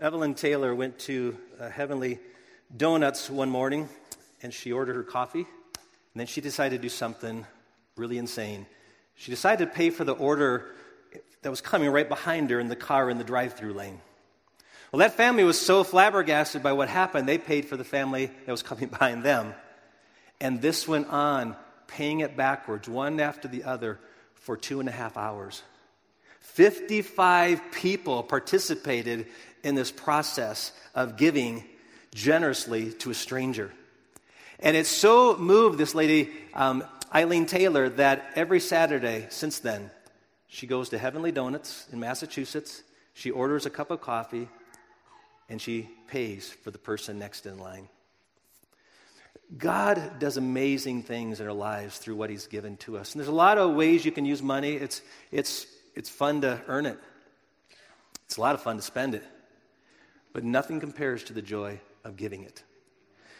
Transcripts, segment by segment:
Evelyn Taylor went to uh, Heavenly Donuts one morning and she ordered her coffee. And then she decided to do something really insane. She decided to pay for the order that was coming right behind her in the car in the drive through lane. Well, that family was so flabbergasted by what happened, they paid for the family that was coming behind them. And this went on, paying it backwards, one after the other, for two and a half hours. 55 people participated in this process of giving generously to a stranger. And it so moved this lady, um, Eileen Taylor, that every Saturday since then, she goes to Heavenly Donuts in Massachusetts, she orders a cup of coffee, and she pays for the person next in line. God does amazing things in our lives through what He's given to us. And there's a lot of ways you can use money. It's, it's, it's fun to earn it, it's a lot of fun to spend it. But nothing compares to the joy of giving it.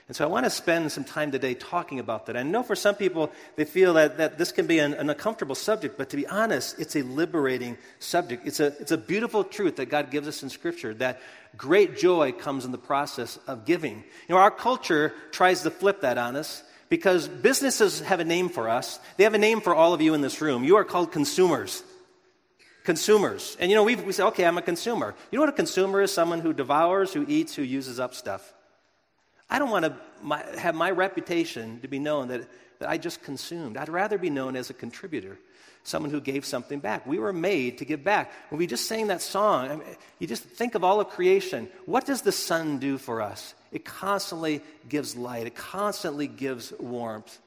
And so I want to spend some time today talking about that. I know for some people, they feel that, that this can be an, an, uncomfortable subject, but to be honest, it's a liberating subject. It's a, it's a beautiful truth that God gives us in Scripture that great joy comes in the process of giving. You know, our culture tries to flip that on us because businesses have a name for us. They have a name for all of you in this room. You are called consumers. Consumers. And you know, we we say, okay, I'm a consumer. You know what a consumer is? Someone who devours, who eats, who uses up stuff. I don't want to have my reputation to be known that, that I just consumed. I'd rather be known as a contributor, someone who gave something back. We were made to give back. When we just sang that song, I mean, you just think of all of creation. What does the sun do for us? It constantly gives light, it constantly gives warmth.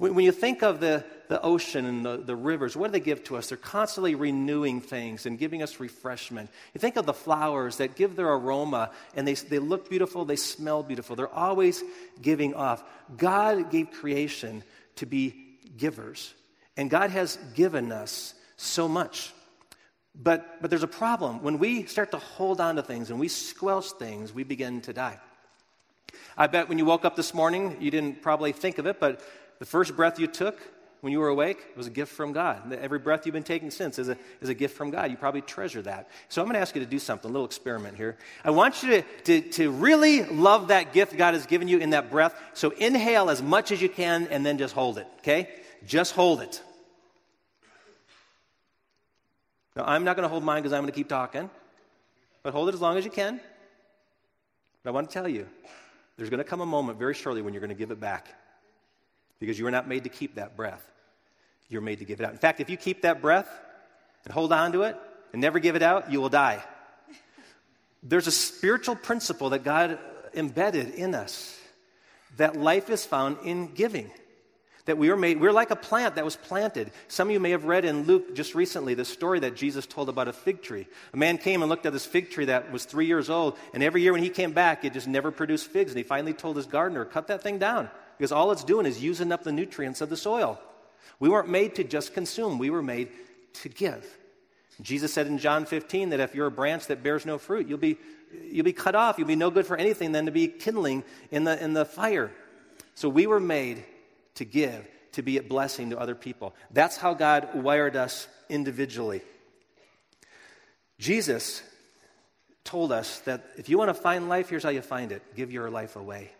When, you think of the, the ocean and the, the rivers, what do they give to us? They're constantly renewing things and giving us refreshment. You think of the flowers that give their aroma and they, they look beautiful, they smell beautiful. They're always giving off. God gave creation to be givers, and God has given us so much. But, but there's a problem. When we start to hold on to things and we squelch things, we begin to die. I bet when you woke up this morning, you didn't probably think of it, but the first breath you took when you were awake was a gift from God. Every breath you've been taking since is a, is a gift from God. You probably treasure that. So I'm going to ask you to do something, a little experiment here. I want you to, to, to really love that gift God has given you in that breath. So inhale as much as you can and then just hold it, okay? Just hold it. Now, I'm not going to hold mine because I'm going to keep talking, but hold it as long as you can. But I want to tell you, there's going to come a moment very shortly when you're going to give it back because you are not made to keep that breath. You're made to give it out. In fact, if you keep that breath and hold on to it and never give it out, you will die. There's a spiritual principle that God embedded in us that life is found in giving. That we are made, we're like a plant that was planted. Some of you may have read in Luke just recently the story that Jesus told about a fig tree. A man came and looked at this fig tree that was three years old, and every year when he came back, it just never produced figs. And he finally told his gardener, cut that thing down because all it's doing is using up the nutrients of the soil. We weren't made to just consume, we were made to give. Jesus said in John 15 that if you're a branch that bears no fruit, you'll be, you'll be cut off. You'll be no good for anything than to be kindling in the, in the fire. So we were made to give, to be a blessing to other people. That's how God wired us individually. Jesus told us that if you want to find life, here's how you find it give your life away.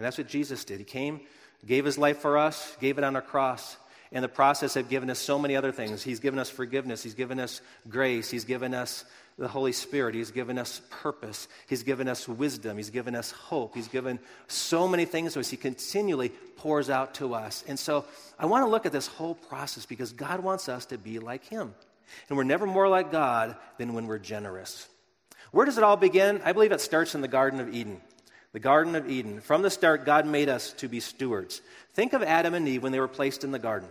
And that's what Jesus did. He came, gave his life for us, gave it on a cross. In the process, have given us so many other things. He's given us forgiveness. He's given us grace. He's given us the Holy Spirit. He's given us purpose. He's given us wisdom. He's given us hope. He's given so many things to us. He continually pours out to us. And so I want to look at this whole process because God wants us to be like Him. And we're never more like God than when we're generous. Where does it all begin? I believe it starts in the Garden of Eden the Garden of Eden. From the start, God made us to be stewards. Think of Adam and Eve when they were placed in the garden.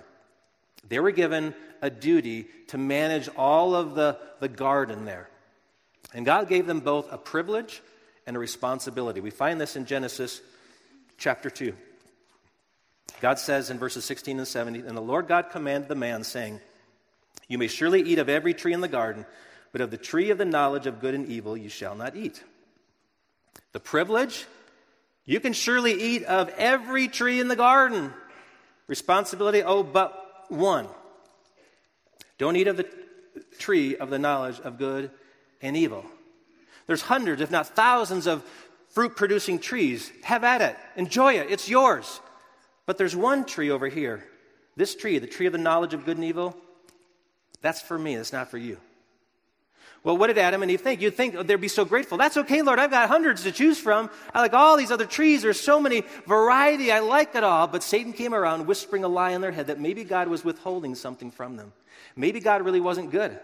They were given a duty to manage all of the, the garden there. And God gave them both a privilege and a responsibility. We find this in Genesis chapter 2. God says in verses 16 and 17, And the Lord God commanded the man, saying, You may surely eat of every tree in the garden, but of the tree of the knowledge of good and evil you shall not eat. The privilege, you can surely eat of every tree in the garden. Responsibility, oh, but one. Don't eat of the tree of the knowledge of good and evil. There's hundreds, if not thousands, of fruit producing trees. Have at it. Enjoy it. It's yours. But there's one tree over here. This tree, the tree of the knowledge of good and evil, that's for me. That's not for you. Well, what did Adam and Eve think? You'd think they'd be so grateful. That's okay, Lord. I've got hundreds to choose from. I like all these other trees. There's so many variety. I like it all. But Satan came around whispering a lie in their head that maybe God was withholding something from them. Maybe God really wasn't good.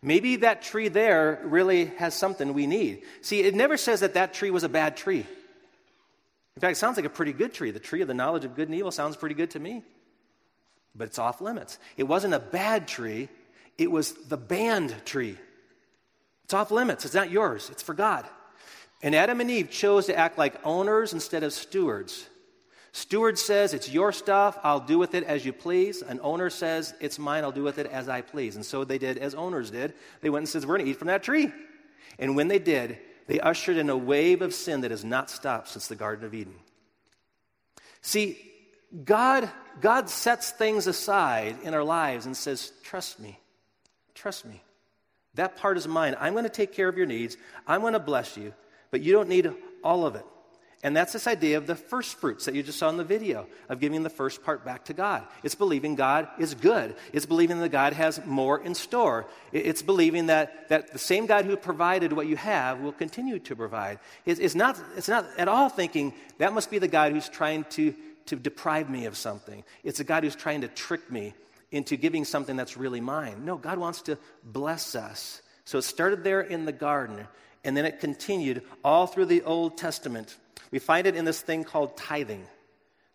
Maybe that tree there really has something we need. See, it never says that that tree was a bad tree. In fact, it sounds like a pretty good tree. The tree of the knowledge of good and evil sounds pretty good to me. But it's off limits. It wasn't a bad tree, it was the banned tree. It's off limits. It's not yours, it's for God. And Adam and Eve chose to act like owners instead of stewards. Steward says, It's your stuff, I'll do with it as you please. An owner says, It's mine, I'll do with it as I please. And so they did as owners did. They went and said, We're going to eat from that tree. And when they did, they ushered in a wave of sin that has not stopped since the Garden of Eden. See, God, God sets things aside in our lives and says, Trust me. Trust me. That part is mine. I'm going to take care of your needs. I'm going to bless you, but you don't need all of it. And that's this idea of the first fruits that you just saw in the video, of giving the first part back to God. It's believing God is good. It's believing that God has more in store. It's believing that, that the same God who provided what you have will continue to provide. It's, it's, not, it's not at all thinking that must be the God who's trying to, to deprive me of something. It's a God who's trying to trick me into giving something that's really mine. No, God wants to bless us. So it started there in the garden, and then it continued all through the Old Testament. We find it in this thing called tithing.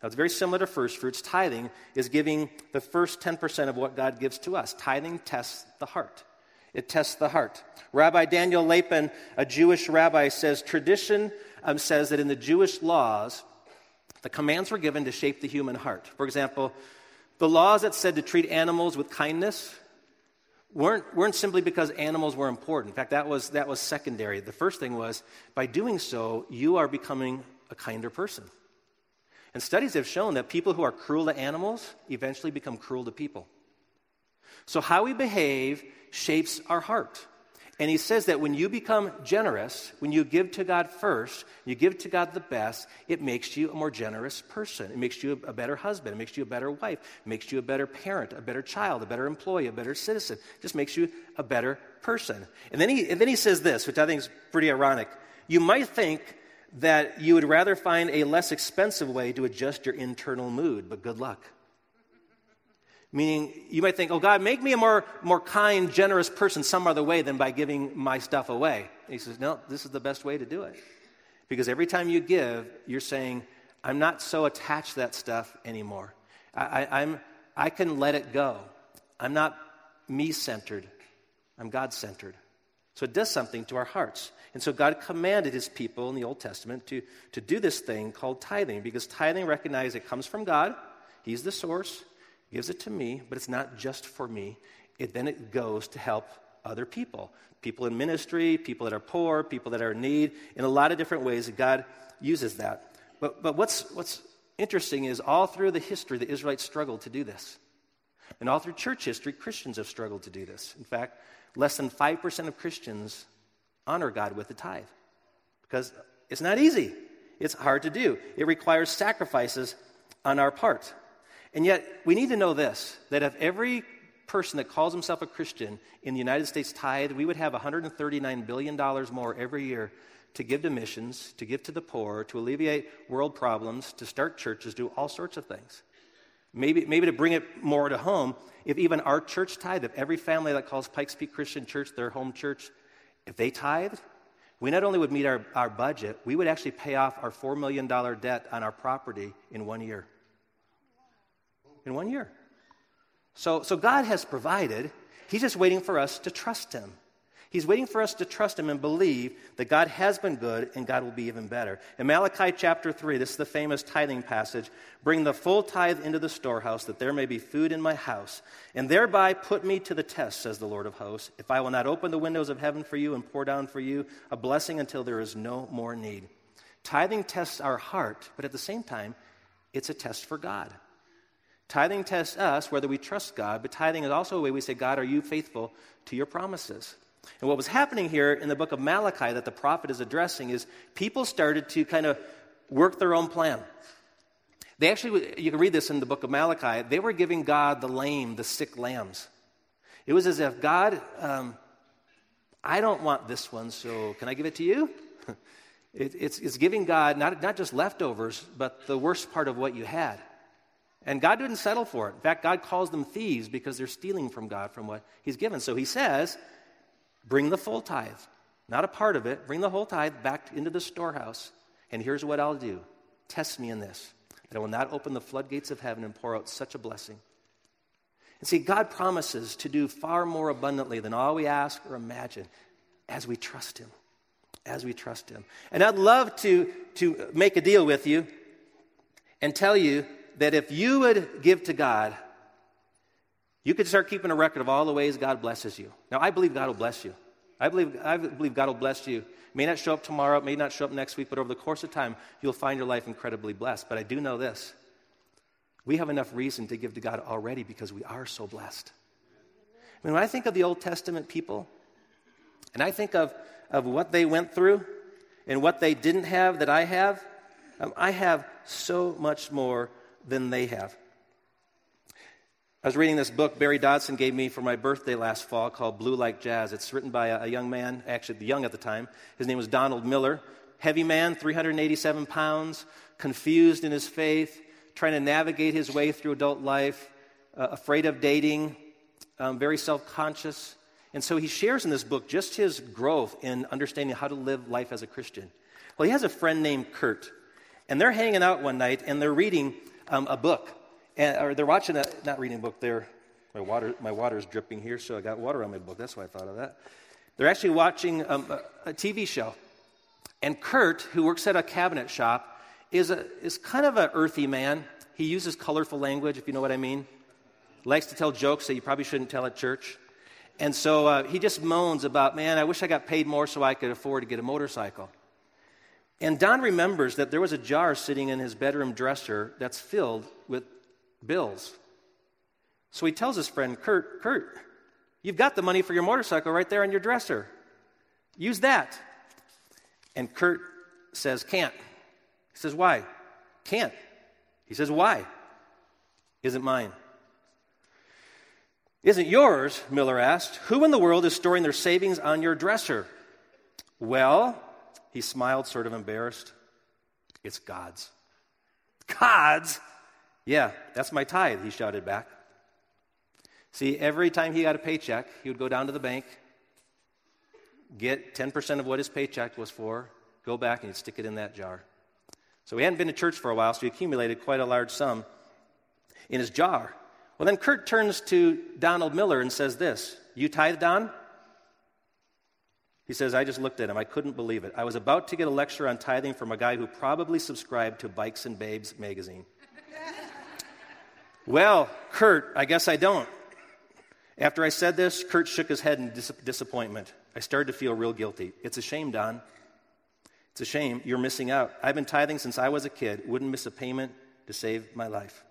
Now, it's very similar to first fruits. Tithing is giving the first 10% of what God gives to us. Tithing tests the heart. It tests the heart. Rabbi Daniel Lapin, a Jewish rabbi, says tradition um, says that in the Jewish laws, the commands were given to shape the human heart. For example, the laws that said to treat animals with kindness weren't, weren't simply because animals were important. In fact, that was, that was secondary. The first thing was by doing so, you are becoming a kinder person. And studies have shown that people who are cruel to animals eventually become cruel to people. So, how we behave shapes our heart. And he says that when you become generous, when you give to God first, you give to God the best, it makes you a more generous person. It makes you a better husband. It makes you a better wife. It makes you a better parent, a better child, a better employee, a better citizen. It just makes you a better person. And then he, and then he says this, which I think is pretty ironic. You might think that you would rather find a less expensive way to adjust your internal mood, but good luck. Meaning, you might think, oh, God, make me a more, more kind, generous person some other way than by giving my stuff away. And he says, no, this is the best way to do it. Because every time you give, you're saying, I'm not so attached to that stuff anymore. I, I, I'm, I can let it go. I'm not me centered, I'm God centered. So it does something to our hearts. And so God commanded his people in the Old Testament to, to do this thing called tithing because tithing recognizes it comes from God, He's the source gives it to me, but it's not just for me. It then it goes to help other people, people in ministry, people that are poor, people that are in need, in a lot of different ways that God uses that. But, but what's, what's interesting is all through the history, the Israelites struggled to do this. And all through church history, Christians have struggled to do this. In fact, less than 5% of Christians honor God with the tithe because it's not easy. It's hard to do. It requires sacrifices on our part. And yet, we need to know this that if every person that calls himself a Christian in the United States tithe, we would have $139 billion more every year to give to missions, to give to the poor, to alleviate world problems, to start churches, do all sorts of things. Maybe, maybe to bring it more to home, if even our church tithe, if every family that calls Pikes Peak Christian Church their home church, if they tithe, we not only would meet our, our budget, we would actually pay off our $4 million debt on our property in one year in one year. So, so God has provided. He's just waiting for us to trust Him. He's waiting for us to trust Him and believe that God has been good and God will be even better. In Malachi chapter 3, this is the famous tithing passage Bring the full tithe into the storehouse, that there may be food in my house, and thereby put me to the test, says the Lord of hosts, if I will not open the windows of heaven for you and pour down for you a blessing until there is no more need. Tithing tests our heart, but at the same time, it's a test for God. Tithing tests us whether we trust God, but tithing is also a way we say, God, are you faithful to your promises? And what was happening here in the book of Malachi that the prophet is addressing is people started to kind of work their own plan. They actually, you can read this in the book of Malachi, they were giving God the lame, the sick lambs. It was as if God, um, I don't want this one, so can I give it to you? it, it's, it's giving God not, not just leftovers, but the worst part of what you had. And God didn't settle for it. In fact, God calls them thieves because they're stealing from God from what He's given. So He says, bring the full tithe, not a part of it, bring the whole tithe back into the storehouse. And here's what I'll do test me in this that I will not open the floodgates of heaven and pour out such a blessing. And see, God promises to do far more abundantly than all we ask or imagine as we trust Him. As we trust Him. And I'd love to, to make a deal with you and tell you that if you would give to God, you could start keeping a record of all the ways God blesses you. Now, I believe God will bless you. I believe, I believe God will bless you. It may not show up tomorrow, it may not show up next week, but over the course of time, you'll find your life incredibly blessed. But I do know this we have enough reason to give to God already because we are so blessed. I mean, when I think of the Old Testament people, and I think of, of what they went through and what they didn't have that I have, um, I have so much more than they have. I was reading this book Barry Dodson gave me for my birthday last fall called Blue Like Jazz. It's written by a, young man, actually young at the time. His name was Donald Miller. Heavy man, 387 pounds, confused in his faith, trying to navigate his way through adult life, uh, afraid of dating, um, very self conscious. And so he shares in this book just his growth in understanding how to live life as a Christian. Well, he has a friend named Kurt, and they're hanging out one night and they're reading um, a book, and, or they're watching a, not reading a book, they're, my water, my water is dripping here, so I got water on my book. That's why I thought of that. They're actually watching um, a, a TV show. And Kurt, who works at a cabinet shop, is, a, is kind of an earthy man. He uses colorful language, if you know what I mean. Likes to tell jokes that you probably shouldn't tell at church. And so uh, he just moans about, man, I wish I got paid more so I could afford to get a motorcycle. And Don remembers that there was a jar sitting in his bedroom dresser that's filled with bills. So he tells his friend, Kurt, Kurt, you've got the money for your motorcycle right there on your dresser. Use that. And Kurt says, can't. He says, why? Can't. He says, why? Isn't mine. Isn't yours? Miller asked. Who in the world is storing their savings on your dresser? Well, he smiled, sort of embarrassed. It's God's. God's? Yeah, that's my tithe, he shouted back. See, every time he got a paycheck, he would go down to the bank, get 10% of what his paycheck was for, go back, and he'd stick it in that jar. So he hadn't been to church for a while, so he accumulated quite a large sum in his jar. Well, then Kurt turns to Donald Miller and says this You tithe, Don? He says, I just looked at him. I couldn't believe it. I was about to get a lecture on tithing from a guy who probably subscribed to Bikes and Babes magazine. well, Kurt, I guess I don't. After I said this, Kurt shook his head in dis- disappointment. I started to feel real guilty. It's a shame, Don. It's a shame. You're missing out. I've been tithing since I was a kid, wouldn't miss a payment to save my life.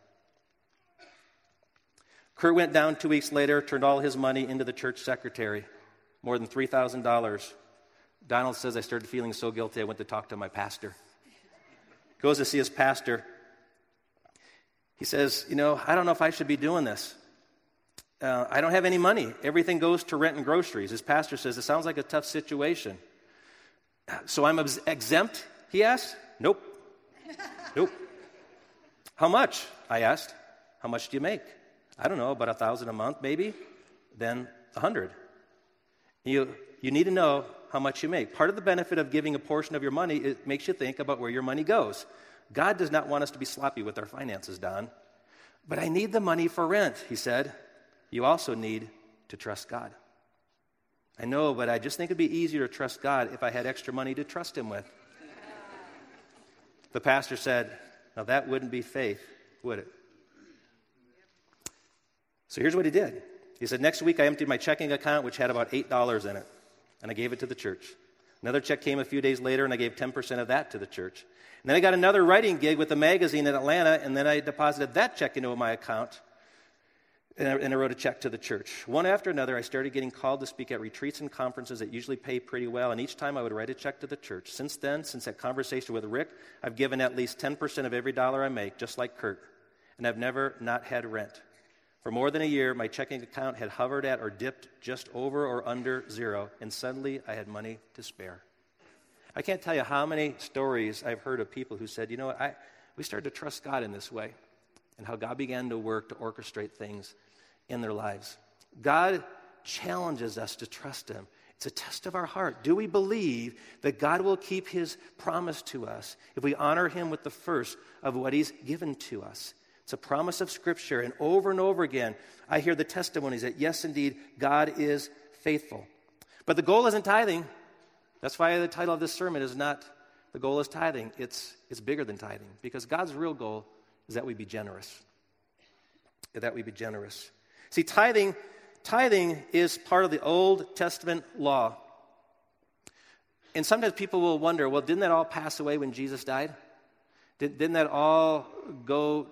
Kurt went down two weeks later, turned all his money into the church secretary more than $3,000. Donald says, I started feeling so guilty, I went to talk to my pastor. Goes to see his pastor. He says, You know, I don't know if I should be doing this. Uh, I don't have any money. Everything goes to rent and groceries. His pastor says, It sounds like a tough situation. So I'm exempt? He asked. Nope. nope. How much? I asked. How much do you make? I don't know, about a thousand a month, maybe. Then a hundred. You, you need to know how much you make. Part of the benefit of giving a portion of your money, it makes you think about where your money goes. God does not want us to be sloppy with our finances, Don. But I need the money for rent, he said. You also need to trust God. I know, but I just think it'd be easier to trust God if I had extra money to trust Him with. the pastor said, Now that wouldn't be faith, would it? So here's what he did he said, Next week I emptied my checking account, which had about $8 in it, and I gave it to the church. Another check came a few days later, and I gave 10% of that to the church. And then I got another writing gig with a magazine in Atlanta, and then I deposited that check into my account. And I, and I, wrote a check to the church. One after another, I started getting called to speak at retreats and conferences that usually pay pretty well, and each time I would write a check to the church. Since then, since that conversation with Rick, I've given at least 10% of every dollar I make, just like Kurt, and I've never not had rent. For more than a year, my checking account had hovered at or dipped just over or under zero, and suddenly I had money to spare. I can't tell you how many stories I've heard of people who said, you know what, I, we started to trust God in this way and how God began to work to orchestrate things in their lives. God challenges us to trust Him. It's a test of our heart. Do we believe that God will keep His promise to us if we honor Him with the first of what He's given to us? It's a promise of Scripture. And over and over again, I hear the testimonies that, yes, indeed, God is faithful. But the goal isn't tithing. That's why the title of this sermon is not the goal is tithing. It's, it's bigger than tithing because God's real goal is that we be generous. That we be generous. See, tithing, tithing is part of the Old Testament law. And sometimes people will wonder, well, didn't that all pass away when Jesus died? Did, didn't that all go,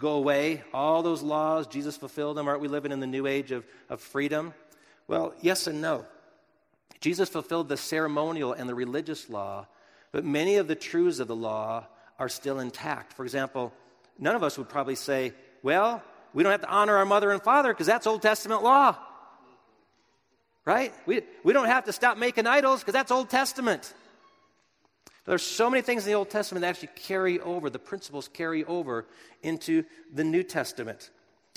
go away? All those laws, Jesus fulfilled them. Aren't we living in the new age of, of freedom? Well, yes and no. Jesus fulfilled the ceremonial and the religious law, but many of the truths of the law are still intact. For example, none of us would probably say, well, we don't have to honor our mother and father because that's Old Testament law. Right? We, we don't have to stop making idols because that's Old Testament. There's so many things in the Old Testament that actually carry over, the principles carry over into the New Testament.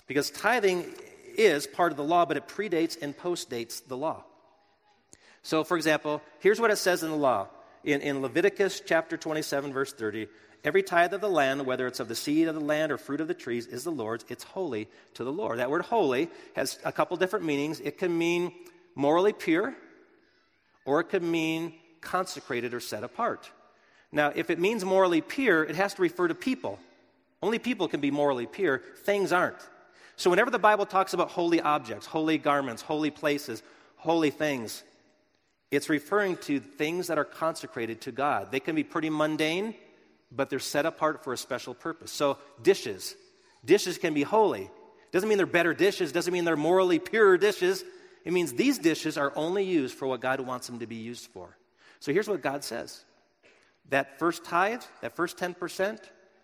Because tithing is part of the law, but it predates and postdates the law. So, for example, here's what it says in the law. In, in Leviticus chapter 27, verse 30, every tithe of the land, whether it's of the seed of the land or fruit of the trees, is the Lord's. It's holy to the Lord. That word holy has a couple different meanings. It can mean morally pure, or it could mean consecrated or set apart. Now, if it means morally pure, it has to refer to people. Only people can be morally pure, things aren't. So, whenever the Bible talks about holy objects, holy garments, holy places, holy things, it's referring to things that are consecrated to God. They can be pretty mundane, but they're set apart for a special purpose. So, dishes. Dishes can be holy. Doesn't mean they're better dishes, doesn't mean they're morally pure dishes. It means these dishes are only used for what God wants them to be used for. So, here's what God says that first tithe, that first 10%,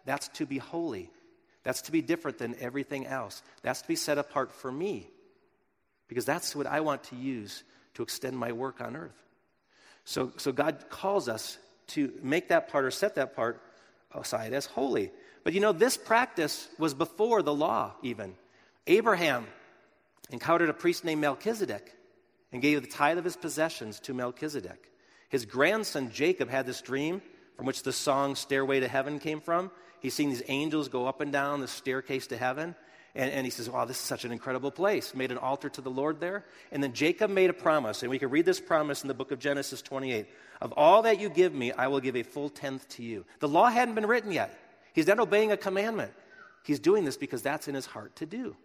that's to be holy. That's to be different than everything else. That's to be set apart for me. Because that's what I want to use to extend my work on earth. So, so God calls us to make that part or set that part aside as holy. But you know, this practice was before the law, even. Abraham encountered a priest named Melchizedek and gave the tithe of his possessions to Melchizedek. His grandson Jacob had this dream from which the song Stairway to Heaven came from. He's seen these angels go up and down the staircase to heaven. And, and, he says, Wow, this is such an incredible place. Made an altar to the Lord there. And then Jacob made a promise, and we can read this promise in the book of Genesis 28. Of all that you give me, I will give a full tenth to you. The law hadn't been written yet. He's not obeying a commandment. He's doing this because that's in his heart to do.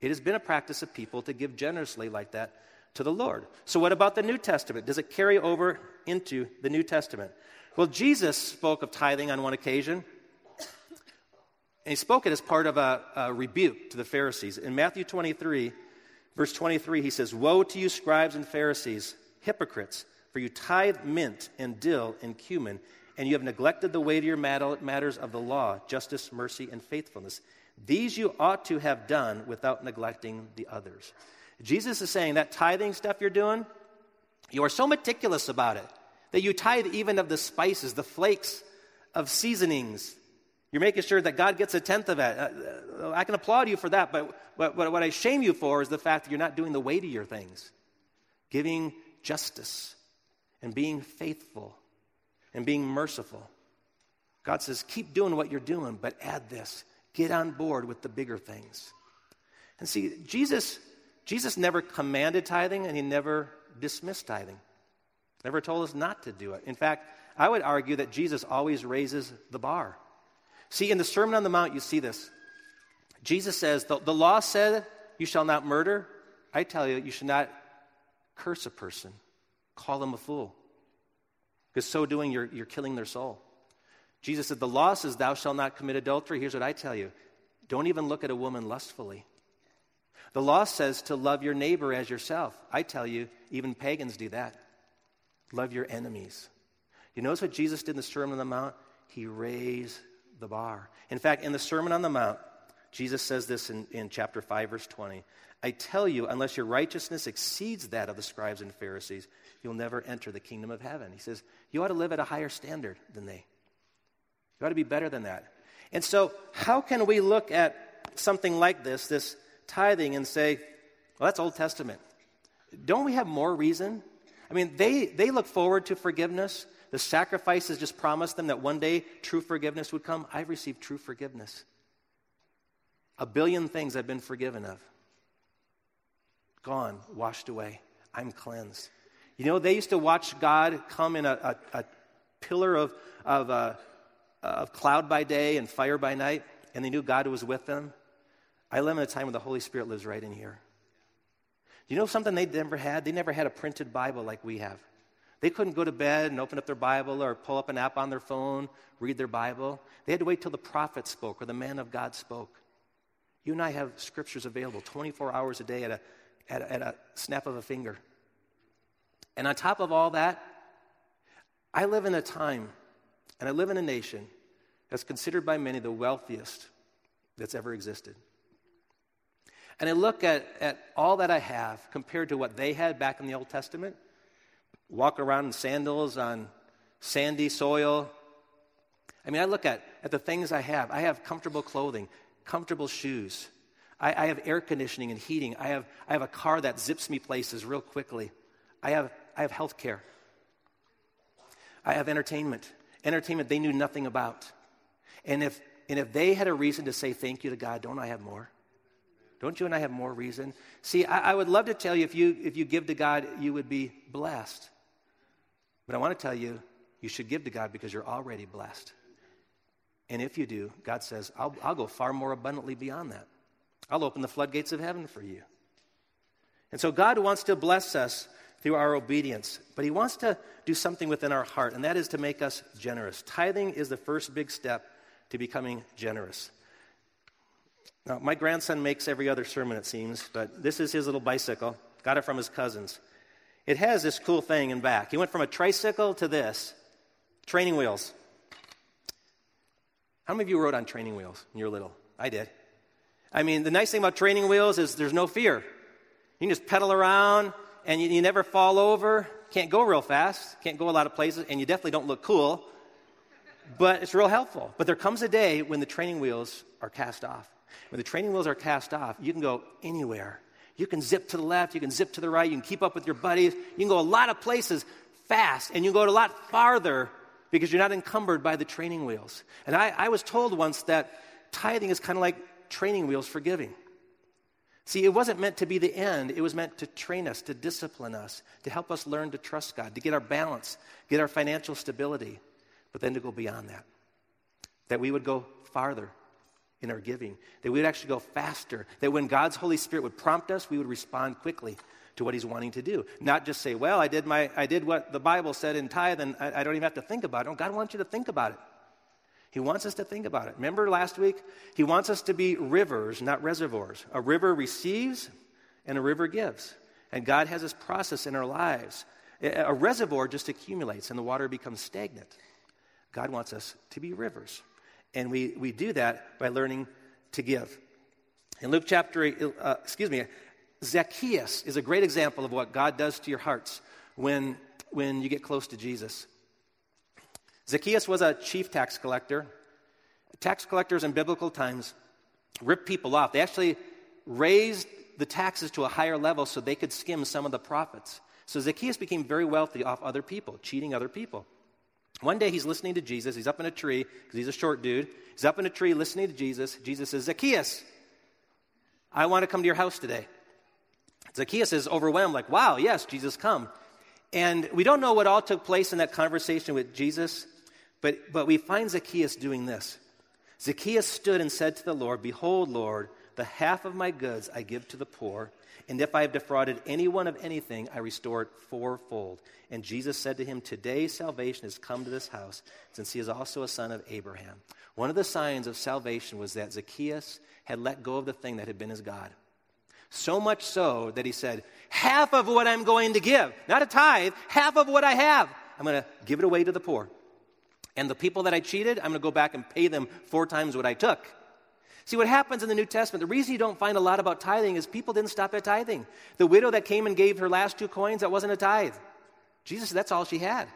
It has been a practice of people to give generously like that to the Lord. So, what about the New Testament? Does it carry over into the New Testament? Well, Jesus spoke of tithing on one occasion. And he spoke it as part of a, a, rebuke to the Pharisees. In Matthew 23, verse 23, he says, Woe to you, scribes and Pharisees, hypocrites, for you tithe mint and dill and cumin, and you have neglected the weightier matters of the law, justice, mercy, and faithfulness. These you ought to have done without neglecting the others. Jesus is saying that tithing stuff you're doing, you are so meticulous about it that you tithe even of the spices, the flakes of seasonings, you're making sure that God gets a tenth of it. Uh, I can applaud you for that, but, but what I shame you for is the fact that you're not doing the weightier things giving justice and being faithful and being merciful. God says, keep doing what you're doing, but add this. Get on board with the bigger things. And see, Jesus, Jesus never commanded tithing and he never dismissed tithing. Never told us not to do it. In fact, I would argue that Jesus always raises the bar. See, in the Sermon on the Mount, you see this. Jesus says, the, the law said, You shall not murder. I tell you, you should not curse a person, call them a fool. Because so doing, you're, you're killing their soul. Jesus said, The law says, Thou shalt not commit adultery. Here's what I tell you don't even look at a woman lustfully. The law says to love your neighbor as yourself. I tell you, even pagans do that. Love your enemies. You notice what Jesus did in the Sermon on the Mount? He raised the bar. In fact, in the Sermon on the Mount, Jesus says this in, in chapter 5, verse 20. I tell you, unless your righteousness exceeds that of the scribes and Pharisees, you'll never enter the kingdom of heaven. He says, you ought to live at a higher standard than they. You ought to be better than that. And so, how can we look at something like this, this tithing, and say, well, that's Old Testament? Don't we have more reason? I mean, they, they look forward to forgiveness. The sacrifices just promised them that one day true forgiveness would come. I've received true forgiveness. A billion things I've been forgiven of. Gone, washed away. I'm cleansed. You know, they used to watch God come in a, a, a pillar of, of, uh, of cloud by day and fire by night, and they knew God was with them. I live in a time when the Holy Spirit lives right in here. Do You know something they never had? They never had a printed Bible like we have. They couldn't go to bed and open up their Bible or pull up an app on their phone, read their Bible. They had to wait till the prophet spoke or the man of God spoke. You and I have scriptures available 24 hours a day at a, at a, at a snap of a finger. And on top of all that, I live in a time and I live in a nation that's considered by many the wealthiest that's ever existed. And I look at, at all that I have compared to what they had back in the Old Testament. Walk around in sandals on sandy soil. I mean, I look at, at the things I have. I have comfortable clothing, comfortable shoes. I, I have air conditioning and heating. I have, I have a car that zips me places real quickly. I have, I have health care. I have entertainment. Entertainment they knew nothing about. And if, and if they had a reason to say thank you to God, don't I have more? Don't you and I have more reason? See, I, I, would love to tell you if you if you give to God, you would be blessed. But I want to tell you, you should give to God because you're already blessed. And if you do, God says, I'll, I'll go far more abundantly beyond that. I'll open the floodgates of heaven for you. And so God wants to bless us through our obedience, but He wants to do something within our heart, and that is to make us generous. Tithing is the first big step to becoming generous. Now, my grandson makes every other sermon, it seems, but this is his little bicycle. Got it from his cousins. It has this cool thing in back. He went from a tricycle to this training wheels. How many of you rode on training wheels when you were little? I did. I mean, the nice thing about training wheels is there's no fear. You can just pedal around and you, you never fall over. Can't go real fast, can't go a lot of places, and you definitely don't look cool. But it's real helpful. But there comes a day when the training wheels are cast off. When the training wheels are cast off, you can go anywhere. You can zip to the left, you can zip to the right, you can keep up with your buddies, you can go a lot of places fast, and you can go a lot farther because you're not encumbered by the training wheels. And I, I was told once that tithing is kind of like training wheels for giving. See, it wasn't meant to be the end. It was meant to train us, to discipline us, to help us learn to trust God, to get our balance, get our financial stability, but then to go beyond that. That we would go farther in our giving, that we would actually go faster, that when God's Holy Spirit would prompt us, we would respond quickly to what He's wanting to do. Not just say, well, I did, my, I did what the Bible said in tithe and I, I don't even have to think about it. No, God wants you to think about it. He wants us to think about it. Remember last week? He wants us to be rivers, not reservoirs. A river receives and a river gives. And God has this process in our lives. A reservoir just accumulates and the water becomes stagnant. God wants us to be rivers. And we, we do that by learning to give. In Luke chapter 8, uh, excuse me, Zacchaeus is a great example of what God does to your hearts when, when you get close to Jesus. Zacchaeus was a chief tax collector. Tax collectors in biblical times ripped people off. They actually raised the taxes to a higher level so they could skim some of the profits. So Zacchaeus became very wealthy off other people, cheating other people. One day he's listening to Jesus. He's up in a tree because he's a short dude. He's up in a tree listening to Jesus. Jesus says, Zacchaeus, I want to come to your house today. Zacchaeus is overwhelmed, like, wow, yes, Jesus, come. And we don't know what all took place in that conversation with Jesus, but, but we find Zacchaeus doing this. Zacchaeus stood and said to the Lord, Behold, Lord, the half of my goods I give to the poor, and if I have defrauded anyone of anything, I restore it fourfold. And Jesus said to him, Today salvation has come to this house, since he is also a son of Abraham. One of the signs of salvation was that Zacchaeus had let go of the thing that had been his God. So much so that he said, Half of what I'm going to give, not a tithe, half of what I have, I'm going to give it away to the poor. And the people that I cheated, I'm going to go back and pay them four times what I took. See, what happens in the New Testament, the reason you don't find a lot about tithing is people didn't stop at tithing. The widow that came and gave her last two coins, that wasn't a tithe. Jesus, said that's all she had.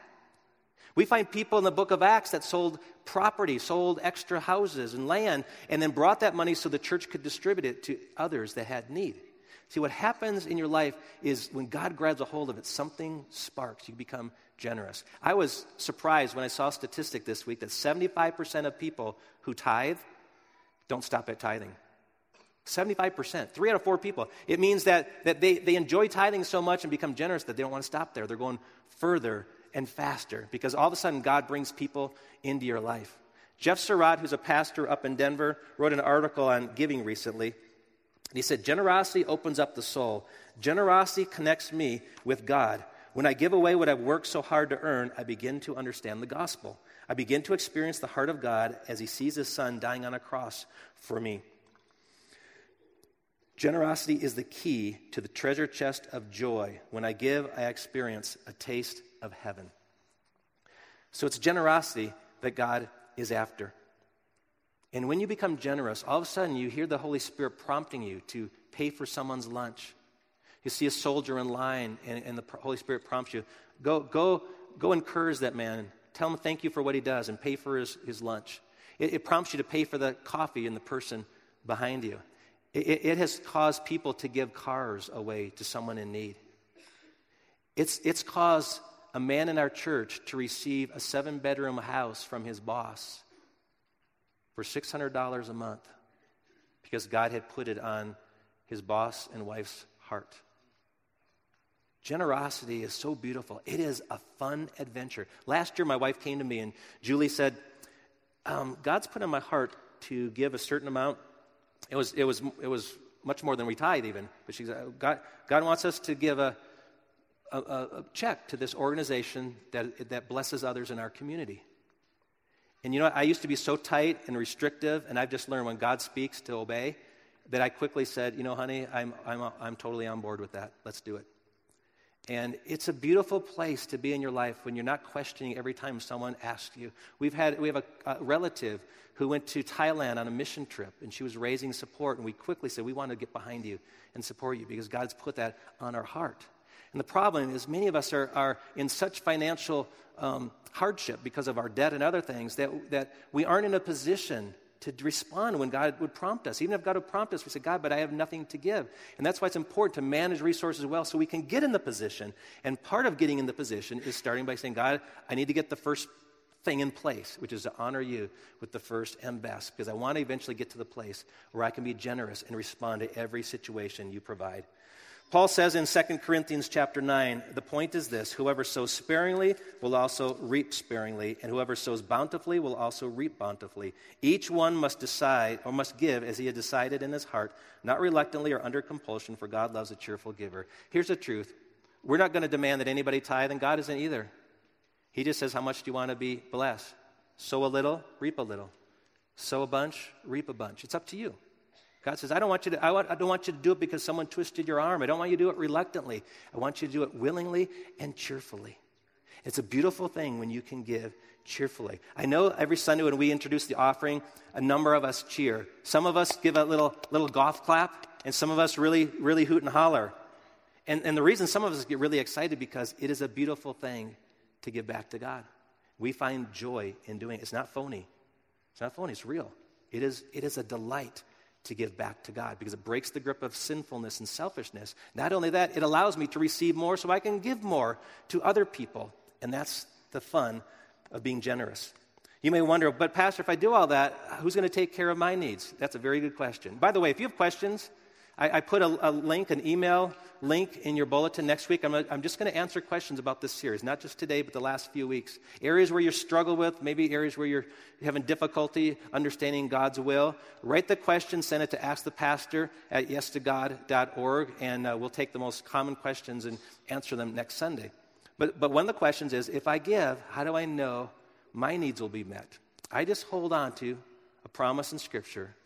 We find people in the book of Acts that sold property, sold extra houses and land, and then brought that money so the church could distribute it to others that had need. See, what happens in your life is when God grabs a hold of it, something sparks. You become generous. I was surprised when I saw a statistic this week that 75% of people who tithe don't stop at tithing. 75%, three out of four people. It means that, that they, they enjoy tithing so much and become generous that they don't want to stop there. They're going further and faster because all of a sudden God brings people into your life. Geoff Surratt, who's a pastor up in Denver, wrote an article on giving recently. He said, Generosity opens up the soul. Generosity connects me with God. When I give away what I've worked so hard to earn, I begin to understand the gospel. I begin to experience the heart of God as He sees His Son dying on a cross for me. Generosity is the key to the treasure chest of joy. When I give, I experience a taste of heaven. So it's generosity that God is after. And when you become generous, all of a sudden you hear the Holy Spirit prompting you to pay for someone's lunch. You see a soldier in line, and, and the Holy Spirit prompts you go, go, go encourage that man. Tell him thank you for what he does and pay for his, his lunch. It, it prompts you to pay for the coffee and the person behind you. It, it has caused people to give cars away to someone in need. It's, it's caused a man in our church to receive a seven bedroom house from his boss for $600 a month because God had put it on his boss and wife's heart. Generosity is so beautiful. It is a fun adventure. Last year, my wife came to me and Julie said, um, God's put in my heart to give a certain amount. It was, it was, it was much more than we tithe, even. But she said, God, God wants us to give a, a, a check to this organization that, that blesses others in our community. And you know, I used to be so tight and restrictive, and I've just learned when God speaks to obey that I quickly said, you know, honey, I'm, I'm, I'm totally on board with that. Let's do it. And it's a beautiful place to be in your life when you're not questioning every time someone asks you. We've had, we have a, a, relative who went to Thailand on a mission trip, and she was raising support, and we quickly said, We want to get behind you and support you because God's put that on our heart. And the problem is, many of us are, are in such financial um, hardship because of our debt and other things that, that we aren't in a position to respond when God would prompt us. Even if God would prompt us, we say, God, but I have nothing to give. And that's why it's important to manage resources well so we can get in the position. And part of getting in the position is starting by saying, God, I need to get the first thing in place, which is to honor you with the first and best, because I want to eventually get to the place where I can be generous and respond to every situation you provide. Paul says in 2 Corinthians chapter 9, the point is this whoever sows sparingly will also reap sparingly, and whoever sows bountifully will also reap bountifully. Each one must decide or must give as he had decided in his heart, not reluctantly or under compulsion, for God loves a cheerful giver. Here's the truth we're not going to demand that anybody tithe, and God isn't either. He just says, How much do you want to be blessed? Sow a little, reap a little. Sow a bunch, reap a bunch. It's up to you. God says, I don't, want you to, I, want, I don't want you to do it because someone twisted your arm. I don't want you to do it reluctantly. I want you to do it willingly and cheerfully. It's a beautiful thing when you can give cheerfully. I know every Sunday when we introduce the offering, a number of us cheer. Some of us give a little, little golf clap, and some of us really, really hoot and holler. And, and the reason some of us get really excited because it is a beautiful thing to give back to God. We find joy in doing it. It's not phony. It's not phony, it's real. It is, it is a delight to give back to God because it breaks the grip of sinfulness and selfishness. Not only that, it allows me to receive more so I can give more to other people. And that's the fun of being generous. You may wonder, but Pastor, if I do all that, who's going to take care of my needs? That's a very good question. By the way, if you have questions, I, I put a, a, link, an email link in your bulletin next week. I'm, a, I'm just going to answer questions about this series, not just today, but the last few weeks. Areas where you struggle with, maybe areas where you're having difficulty understanding God's will. Write the question, send it to askthepastor at yestogod.org, and uh, we'll take the most common questions and answer them next Sunday. But, but one of the questions is if I give, how do I know my needs will be met? I just hold on to a promise in Scripture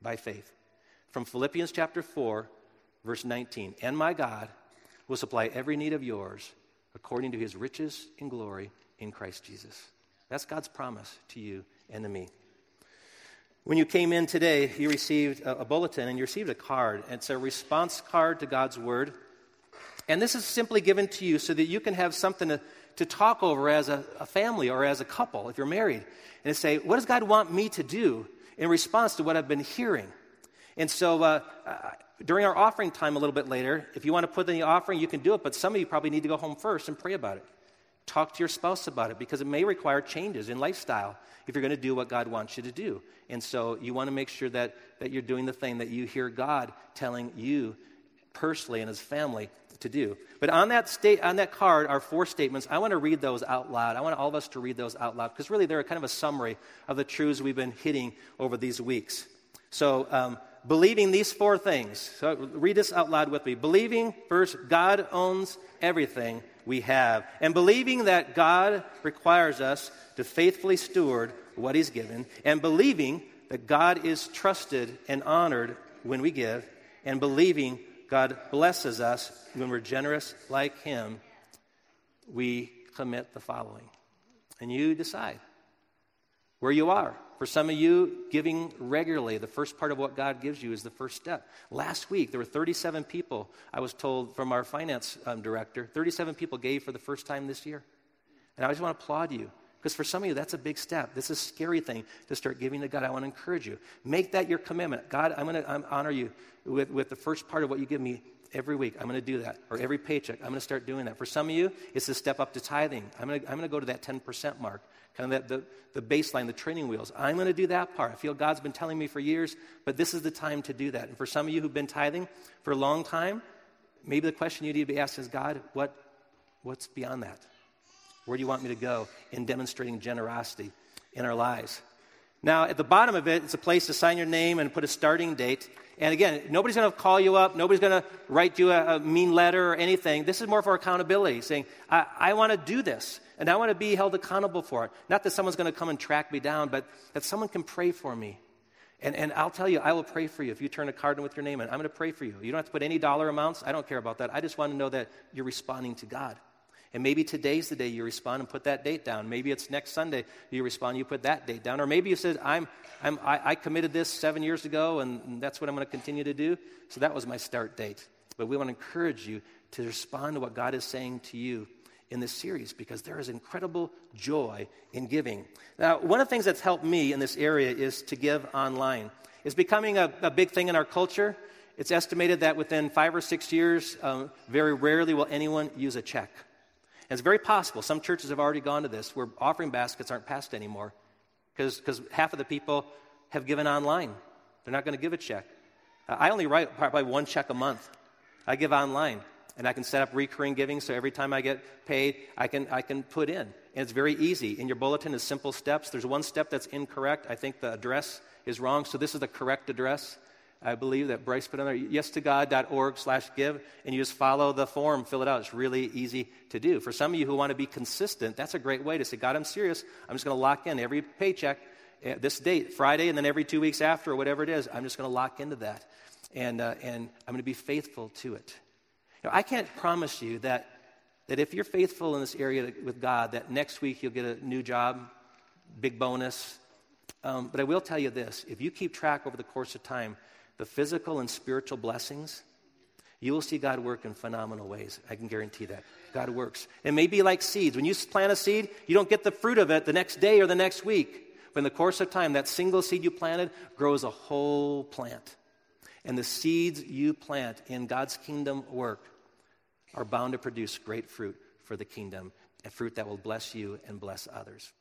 by faith from Philippians chapter 4, Verse 19, and my God will supply every need of yours according to his riches in glory in Christ Jesus. That's God's promise to you and to me. When you came in today, you received a, a bulletin and you received a card. It's a response card to God's word. And this is simply given to you so that you can have something to, to talk over as a, a family or as a couple if you're married and say, What does God want me to do in response to what I've been hearing? And so uh, uh, during our offering time a little bit later, if you want to put in the offering, you can do it, but some of you probably need to go home first and pray about it. Talk to your spouse about it because it may require changes in lifestyle if you're going to do what God wants you to do. And so you want to make sure that, that you're doing the thing that you hear God telling you personally and his family to do. But on that, state, on that card are four statements. I want to read those out loud. I want all of us to read those out loud because really they're kind of a summary of the truths we've been hitting over these weeks. So, um, believing these four things. So, read this out loud with me. Believing, first, God owns everything we have. And believing that God requires us to faithfully steward what He's given. And believing that God is trusted and honored when we give. And believing God blesses us when we're generous like Him, we commit the following. And you decide where you are. For some of you, giving regularly, the first part of what God gives you is the first step. Last week, there were 37 people, I was told from our finance um, director, 37 people gave for the first time this year. And I just want to applaud you. Because for some of you, that's a big step. This is a scary thing to start giving to God. I want to encourage you. Make that your commitment. God, I'm going to honor you with, with the first part of what you give me every week. I'm going to do that. Or every paycheck, I'm going to start doing that. For some of you, it's a step up to tithing. I'm going to, I'm going to go to that 10% mark, kind of that, the, the baseline, the training wheels. I'm going to do that part. I feel God's been telling me for years, but this is the time to do that. And for some of you who've been tithing for a long time, maybe the question you need to be asked is God, what, what's beyond that? Where do you want me to go in demonstrating generosity in our lives? Now, at the bottom of it, it's a place to sign your name and put a starting date. And again, nobody's going to call you up. Nobody's going to write you a, a, mean letter or anything. This is more for accountability, saying, I, I want to do this, and I want to be held accountable for it. Not that someone's going to come and track me down, but that someone can pray for me. And, and I'll tell you, I will pray for you. If you turn a card in with your name in, I'm going to pray for you. You don't have to put any dollar amounts. I don't care about that. I just want to know that you're responding to God. And maybe today's the day you respond and put that date down. Maybe it's next Sunday you respond, you put that date down. Or maybe you said, I'm, I'm, I, I committed this seven years ago and that's what I'm going to continue to do. So that was my start date. But we want to encourage you to respond to what God is saying to you in this series because there is incredible joy in giving. Now, one of the things that's helped me in this area is to give online. It's becoming a, a big thing in our culture. It's estimated that within five or six years, um, very rarely will anyone use a check. And it's very possible, some churches have already gone to this, where offering baskets aren't passed anymore because half of the people have given online. They're not going to give a check. I only write probably one check a month. I give online, and I can set up recurring giving so every time I get paid, I can, I can put in. And it's very easy. In your bulletin is simple steps. There's one step that's incorrect. I think the address is wrong, so this is the correct address. I believe that Bryce put on there, yestogod.org slash give, and you just follow the form, fill it out. It's really easy to do. For some of you who want to be consistent, that's a great way to say, God, I'm serious. I'm just going to lock in every paycheck, uh, this date, Friday, and then every two weeks after, or whatever it is. I'm just going to lock into that. And, uh, and I'm going to be faithful to it. Now, I can't promise you that, that if you're faithful in this area with God, that next week you'll get a new job, big bonus. Um, but I will tell you this if you keep track over the course of time, the physical and spiritual blessings, you will see God work in phenomenal ways. I can guarantee that. God works. It may be like seeds. When you plant a seed, you don't get the fruit of it the next day or the next week. But in the course of time, that single seed you planted grows a whole plant. And the seeds you plant in God's kingdom work are bound to produce great fruit for the kingdom, a fruit that will bless you and bless others.